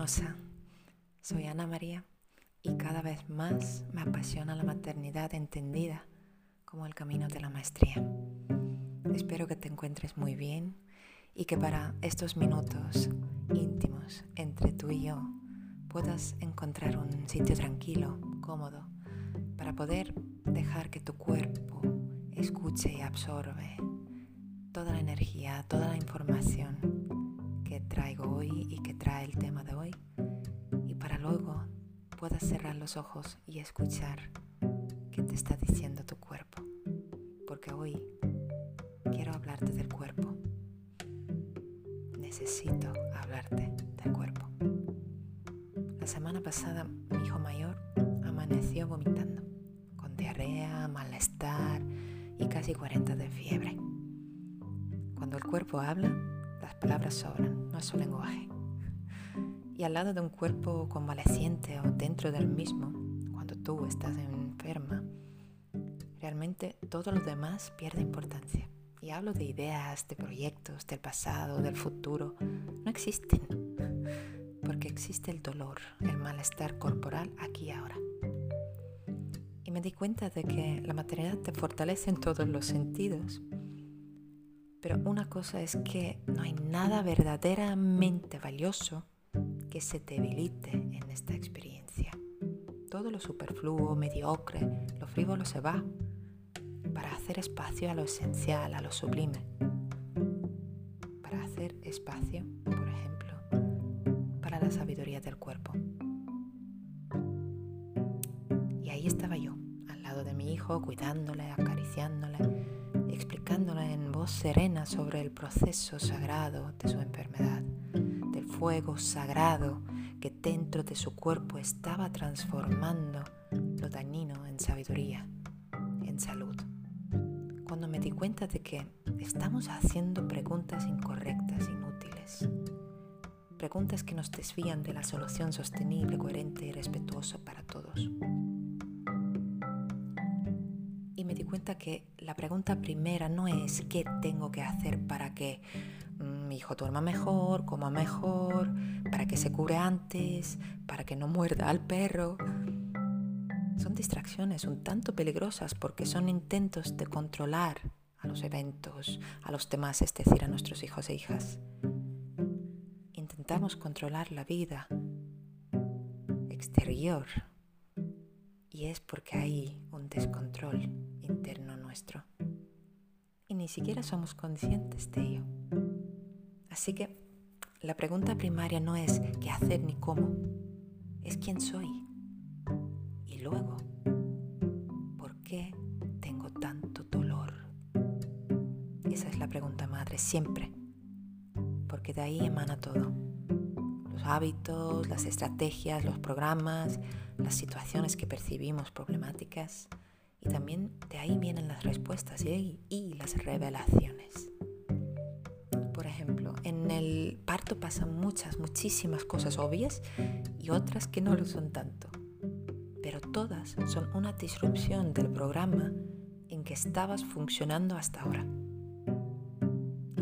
luminosa. Soy Ana María y cada vez más me apasiona la maternidad entendida como el camino de la maestría. Espero que te encuentres muy bien y que para estos minutos íntimos entre tú y yo puedas encontrar un sitio tranquilo, cómodo, para poder dejar que tu cuerpo escuche y absorbe toda la energía, toda la información traigo hoy y que trae el tema de luego puedas cerrar los ojos y escuchar qué te está diciendo tu cuerpo. Porque hoy quiero hablarte del cuerpo. Necesito hablarte del cuerpo. La semana pasada mi hijo mayor amaneció vomitando, con diarrea, malestar y casi 40 de fiebre. Cuando el cuerpo habla, las palabras sobran, no es su lenguaje. Y al lado de un cuerpo convaleciente o dentro del mismo, cuando tú estás enferma, realmente todo lo demás pierde importancia. Y hablo de ideas, de proyectos, del pasado, del futuro. No existen. Porque existe el dolor, el malestar corporal aquí y ahora. Y me di cuenta de que la maternidad te fortalece en todos los sentidos, pero una cosa es que no hay nada verdaderamente valioso que se debilite en esta experiencia. Todo lo superfluo, mediocre, lo frívolo se va para hacer espacio a lo esencial, a lo sublime. Para hacer espacio, por ejemplo, para la sabiduría del cuerpo. Y ahí estaba yo, al lado de mi hijo, cuidándole, acariciándole explicándola en voz serena sobre el proceso sagrado de su enfermedad, fuego sagrado que dentro de su cuerpo estaba transformando lo dañino en sabiduría, en salud. Cuando me di cuenta de que estamos haciendo preguntas incorrectas, inútiles, preguntas que nos desvían de la solución sostenible, coherente y respetuosa para todos me di cuenta que la pregunta primera no es qué tengo que hacer para que mi hijo duerma mejor, coma mejor, para que se cure antes, para que no muerda al perro. Son distracciones un tanto peligrosas porque son intentos de controlar a los eventos, a los demás, es decir, a nuestros hijos e hijas. Intentamos controlar la vida exterior y es porque hay un descontrol interno nuestro. Y ni siquiera somos conscientes de ello. Así que la pregunta primaria no es qué hacer ni cómo, es quién soy. Y luego, ¿por qué tengo tanto dolor? Esa es la pregunta madre siempre, porque de ahí emana todo. Los hábitos, las estrategias, los programas, las situaciones que percibimos problemáticas, y también de ahí vienen las respuestas y, y las revelaciones. Por ejemplo, en el parto pasan muchas, muchísimas cosas obvias y otras que no lo son tanto. Pero todas son una disrupción del programa en que estabas funcionando hasta ahora.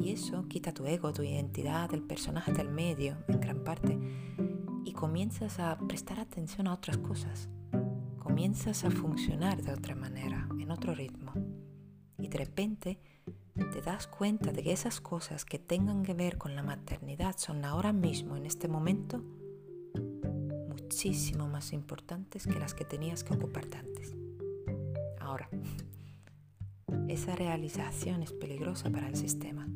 Y eso quita tu ego, tu identidad, el personaje del medio, en gran parte, y comienzas a prestar atención a otras cosas comienzas a funcionar de otra manera, en otro ritmo. Y de repente te das cuenta de que esas cosas que tengan que ver con la maternidad son ahora mismo, en este momento, muchísimo más importantes que las que tenías que ocuparte antes. Ahora, esa realización es peligrosa para el sistema.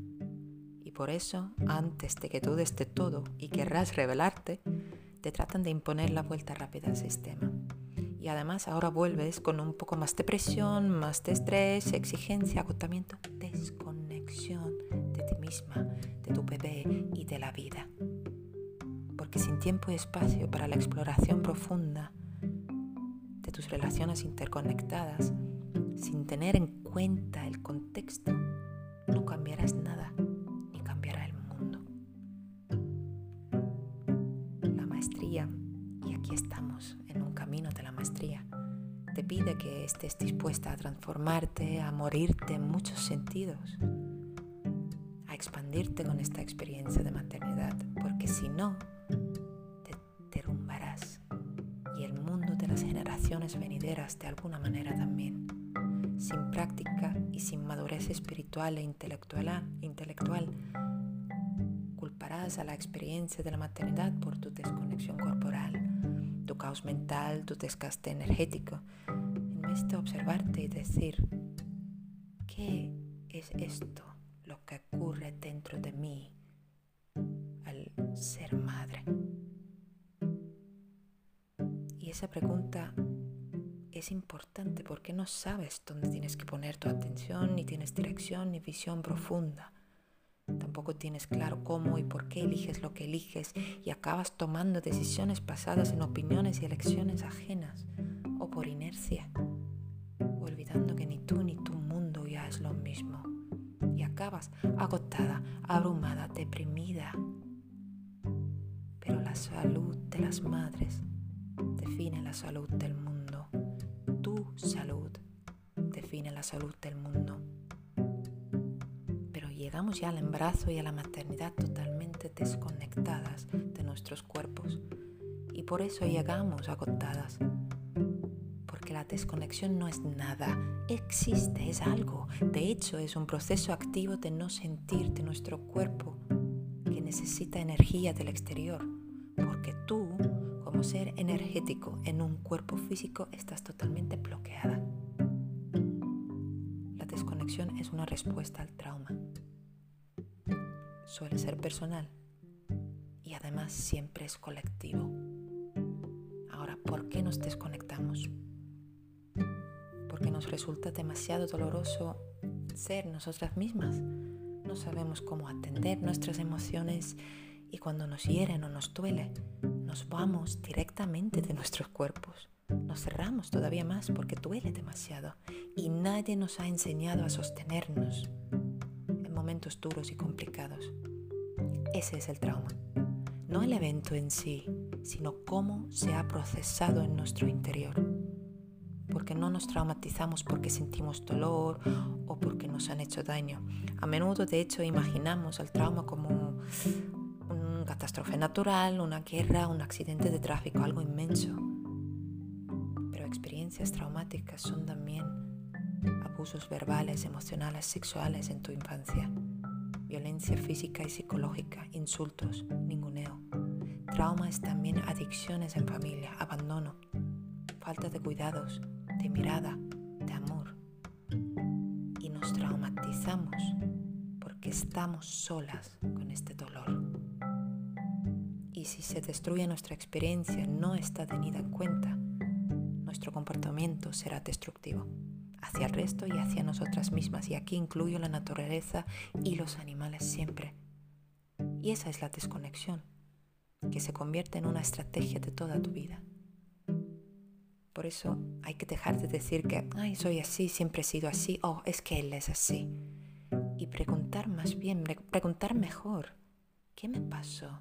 Y por eso, antes de que tú des todo y querrás revelarte, te tratan de imponer la vuelta rápida al sistema y además ahora vuelves con un poco más de presión, más de estrés, exigencia, agotamiento, desconexión de ti misma, de tu bebé y de la vida. Porque sin tiempo y espacio para la exploración profunda de tus relaciones interconectadas, sin tener en cuenta el contexto, no cambiarás nada de que estés dispuesta a transformarte, a morirte en muchos sentidos, a expandirte con esta experiencia de maternidad, porque si no, te derrumbarás y el mundo de las generaciones venideras de alguna manera también. Sin práctica y sin madurez espiritual e intelectual, intelectual culparás a la experiencia de la maternidad por tu desconexión corporal, tu caos mental, tu desgaste energético de observarte y decir, ¿qué es esto lo que ocurre dentro de mí al ser madre? Y esa pregunta es importante porque no sabes dónde tienes que poner tu atención, ni tienes dirección, ni visión profunda. Tampoco tienes claro cómo y por qué eliges lo que eliges y acabas tomando decisiones basadas en opiniones y elecciones ajenas o por inercia, Y acabas agotada, abrumada, deprimida. Pero la salud de las madres define la salud del mundo. Tu salud define la salud del mundo llegamos ya al embarazo y a la maternidad totalmente desconectadas de nuestros cuerpos. Y por eso llegamos agotadas. La desconexión no es nada, existe, es algo. De hecho, es un proceso activo de no sentir de nuestro cuerpo que necesita energía del exterior. Porque tú, como ser energético en un cuerpo físico, estás totalmente bloqueada. La desconexión es una respuesta al trauma suele ser personal y además siempre es colectivo. Ahora, ¿por qué nos desconectamos? Porque nos resulta demasiado doloroso ser nosotras mismas. No sabemos cómo atender nuestras emociones y cuando nos hieren o nos duele, nos vamos directamente de nuestros cuerpos. Nos cerramos todavía más porque duele demasiado y nadie nos ha enseñado a sostenernos momentos duros y complicados. Ese es el trauma. No el evento en sí, sino cómo se ha procesado en nuestro interior. Porque no nos traumatizamos porque sentimos dolor o porque nos han hecho daño. A menudo, de hecho, imaginamos el trauma como una catástrofe natural, una guerra, un accidente de tráfico, algo inmenso. Pero experiencias traumáticas son también abusos verbales, emocionales, sexuales en tu infancia, violencia física y psicológica, insultos, ninguneo. Trauma es también adicciones en familia, abandono, falta de cuidados, de mirada, de amor. Y nos traumatizamos porque estamos solas con este dolor. Y si se destruye nuestra experiencia, no está tenida en cuenta, nuestro comportamiento será destructivo hacia el resto y hacia nosotras mismas. Y aquí incluyo la naturaleza y los animales siempre. Y esa es la desconexión, que se convierte en una estrategia de toda tu vida. Por eso hay que dejar de decir que, ay, soy así, siempre he sido así, oh, es que él es así. Y preguntar más bien, preguntar mejor, ¿qué me pasó?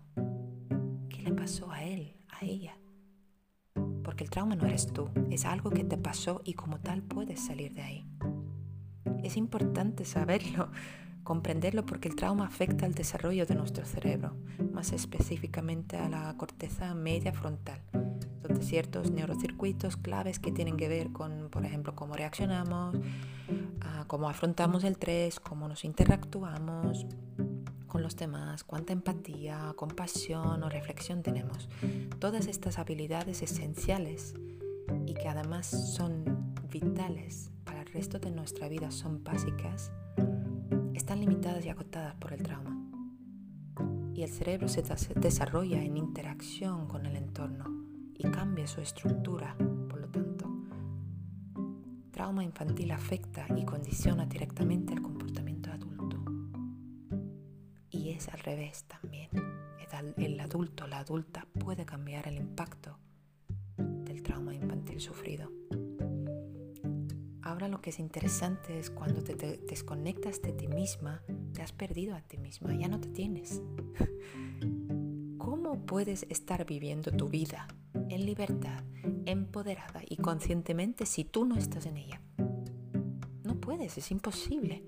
¿Qué le pasó a él, a ella? porque el trauma no eres tú, es algo que te pasó y como tal puedes salir de ahí. Es importante saberlo, comprenderlo porque el trauma afecta al desarrollo de nuestro cerebro, más específicamente a la corteza media frontal, donde ciertos neurocircuitos claves que tienen que ver con, por ejemplo, cómo reaccionamos, ah, cómo afrontamos el estrés, cómo nos interactuamos, con los demás, cuánta empatía, compasión o reflexión tenemos. Todas estas habilidades esenciales y que además son vitales para el resto de nuestra vida, son básicas, están limitadas y acotadas por el trauma. Y el cerebro se desarrolla en interacción con el entorno y cambia su estructura, por lo tanto. Trauma infantil afecta y condiciona directamente el comportamiento al revés también. El adulto, la adulta puede cambiar el impacto del trauma infantil sufrido. Ahora lo que es interesante es cuando te, desconectas de ti misma, te has perdido a ti misma, ya no te tienes. ¿Cómo puedes estar viviendo tu vida en libertad, empoderada y conscientemente si tú no estás en ella? No puedes, es imposible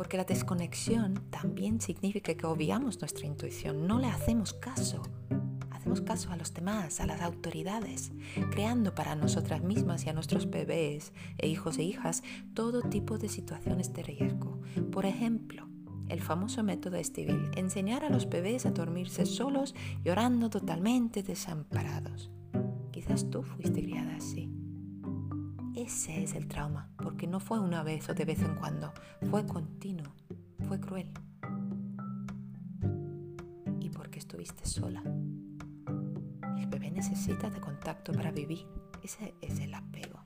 porque la desconexión también significa que obviamos nuestra intuición, no le hacemos caso. hacemos caso a los demás, a las autoridades, creando para nosotras mismas y a nuestros bebés e hijos e hijas todo tipo de situaciones de riesgo. Por ejemplo, el famoso método Estivil, enseñar a los bebés a dormirse solos llorando totalmente desamparados. Quizás tú fuiste criada así. Ese es el trauma, porque no fue una vez o de vez en cuando, fue continuo, fue cruel. Y porque estuviste sola. El bebé necesita de contacto para vivir, ese es el apego.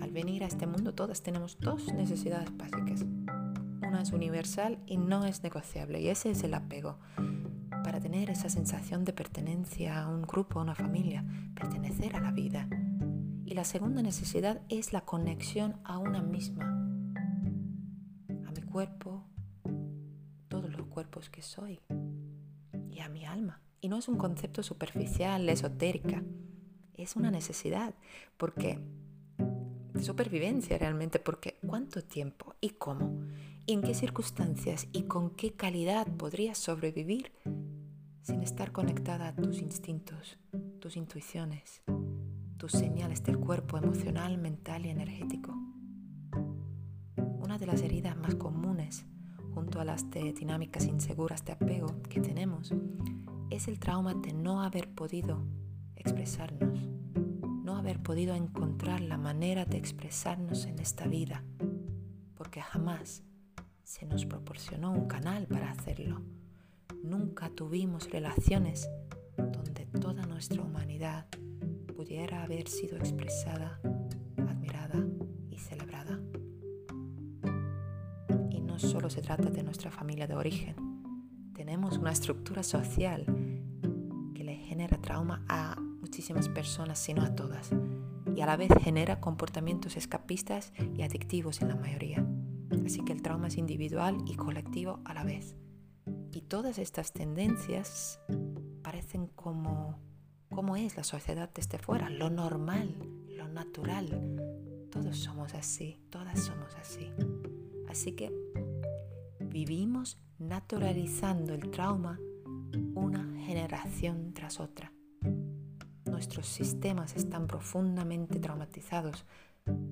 Al venir a este mundo todas tenemos dos necesidades básicas, es universal y no es negociable. Y ese es el apego. Para tener esa sensación de pertenencia a un grupo, a una familia, pertenecer a la vida. Y la segunda necesidad es la conexión a una misma, a mi cuerpo, todos los cuerpos que soy, y a mi alma. Y no es un concepto superficial, esotérica, es una necesidad, porque supervivencia realmente, porque ¿cuánto tiempo y cómo? En qué circunstancias y con qué calidad podrías sobrevivir sin estar conectada a tus instintos, tus intuiciones, tus señales del cuerpo emocional, mental y energético. Una de las heridas más comunes, junto a las de dinámicas inseguras de apego que tenemos, es el trauma de no haber podido expresarnos, no haber podido encontrar la manera de expresarnos en esta vida, porque jamás se nos proporcionó un canal para hacerlo. Nunca tuvimos relaciones donde toda nuestra humanidad pudiera haber sido expresada, admirada y celebrada. Y no solo se trata de nuestra familia de origen, tenemos una estructura social que le genera trauma a muchísimas personas, sino a todas, y a la vez genera comportamientos escapistas y adictivos en la mayoría. Así que el trauma es individual y colectivo a la vez. Y todas estas tendencias parecen como, como es la sociedad desde fuera, lo normal, lo natural. Todos somos así, todas somos así. Así que vivimos naturalizando el trauma una generación tras otra. Nuestros sistemas están profundamente traumatizados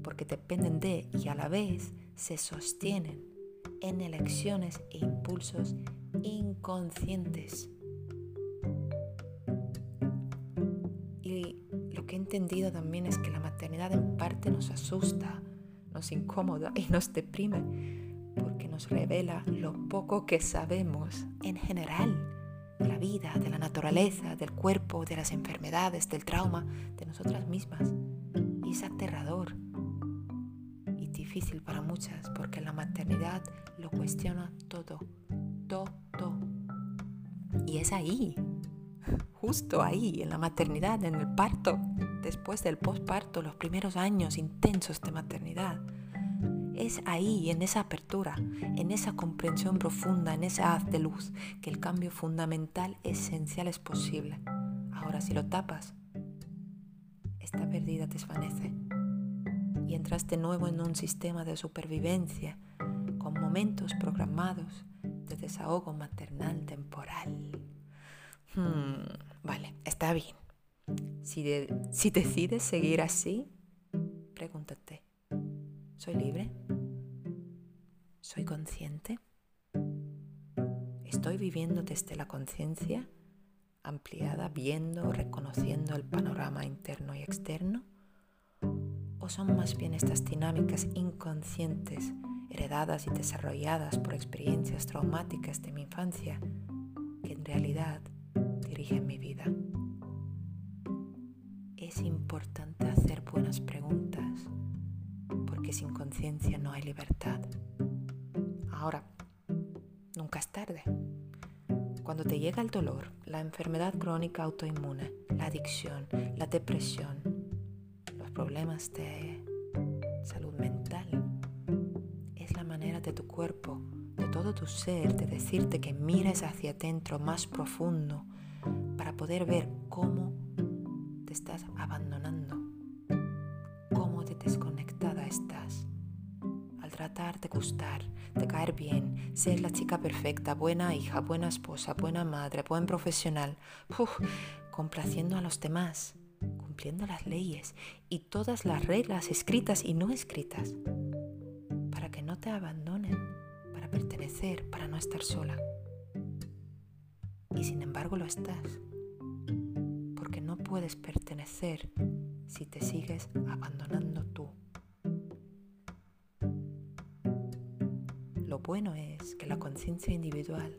porque dependen de y a la vez se sostienen en elecciones e impulsos inconscientes. Y lo que he entendido también es que la maternidad en parte nos asusta, nos incomoda y nos deprime, porque nos revela lo poco que sabemos en general de la vida, de la naturaleza, del cuerpo, de las enfermedades, del trauma, de nosotras mismas. Y es aterrador difícil para muchas porque la maternidad lo cuestiona todo, todo. Y es ahí, justo ahí, en la maternidad, en el parto, después del posparto, los primeros años intensos de maternidad. Es ahí, en esa apertura, en esa comprensión profunda, en esa haz de luz, que el cambio fundamental, esencial es posible. Ahora, si lo tapas, esta pérdida desvanece y entras de nuevo en un sistema de supervivencia con momentos programados de desahogo maternal temporal. Hmm, vale, está bien. Si, si decides seguir así, pregúntate, ¿soy libre? ¿Soy consciente? ¿Estoy viviendo desde la conciencia ampliada, viendo, reconociendo el panorama interno y externo? ¿O son más bien estas dinámicas inconscientes, heredadas y desarrolladas por experiencias traumáticas de mi infancia, que en realidad dirigen mi vida? Es importante hacer buenas preguntas, porque sin conciencia no hay libertad. Ahora, nunca es tarde. Cuando te llega el dolor, la enfermedad crónica autoinmune, la adicción, la depresión, problemas de salud mental. Es la manera de tu cuerpo, de todo tu ser, de decirte que mires hacia adentro más profundo para poder ver cómo te estás abandonando, cómo de desconectada estás. Al tratar tratar de gustar, de caer bien, ser la chica perfecta, buena hija, buena esposa, buena madre, buen profesional, complaciendo a los demás, cumpliendo las leyes y todas las reglas escritas y no escritas, para que no te abandonen, para pertenecer, para no estar sola. Y sin embargo lo estás, porque no puedes pertenecer si te sigues abandonando tú. Lo bueno es que la conciencia individual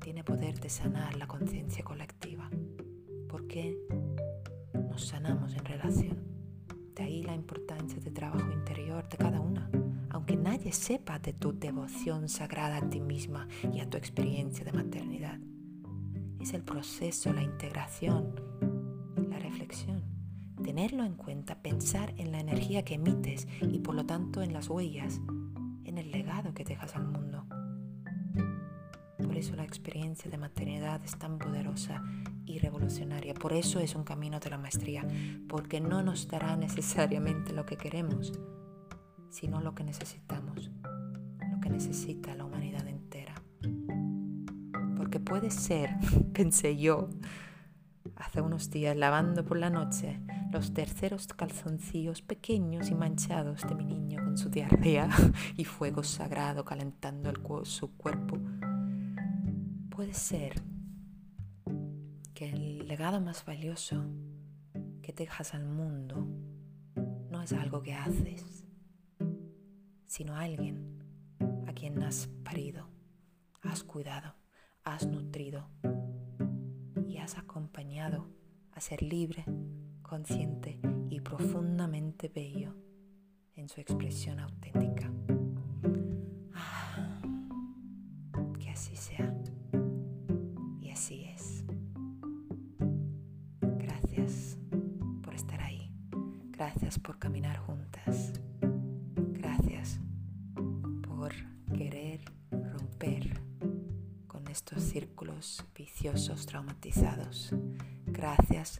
tiene poder de sanar la conciencia colectiva, porque nos sanamos en relación. De ahí la importancia del trabajo interior de cada una, aunque nadie sepa de tu devoción sagrada a ti misma y a tu experiencia de maternidad. Es el proceso, la integración, la reflexión. Tenerlo en cuenta, pensar en la energía que emites y por lo tanto en las huellas, en el legado que dejas al mundo. La experiencia de maternidad es tan poderosa y revolucionaria. Por eso es un camino de la maestría, porque no nos dará necesariamente lo que queremos, sino lo que necesitamos, lo que necesita la humanidad entera. Porque puede ser, pensé yo, hace unos días lavando por la noche los terceros calzoncillos pequeños y manchados de mi niño con su diarrea y fuego sagrado calentando el, su cuerpo. Puede ser que el legado más valioso que dejas al mundo no es algo que haces, sino alguien a quien has parido, has cuidado, has nutrido y has acompañado a ser libre, consciente y profundamente bello en su expresión auténtica. Gracias por caminar juntas. Gracias por querer romper con estos círculos viciosos traumatizados. Gracias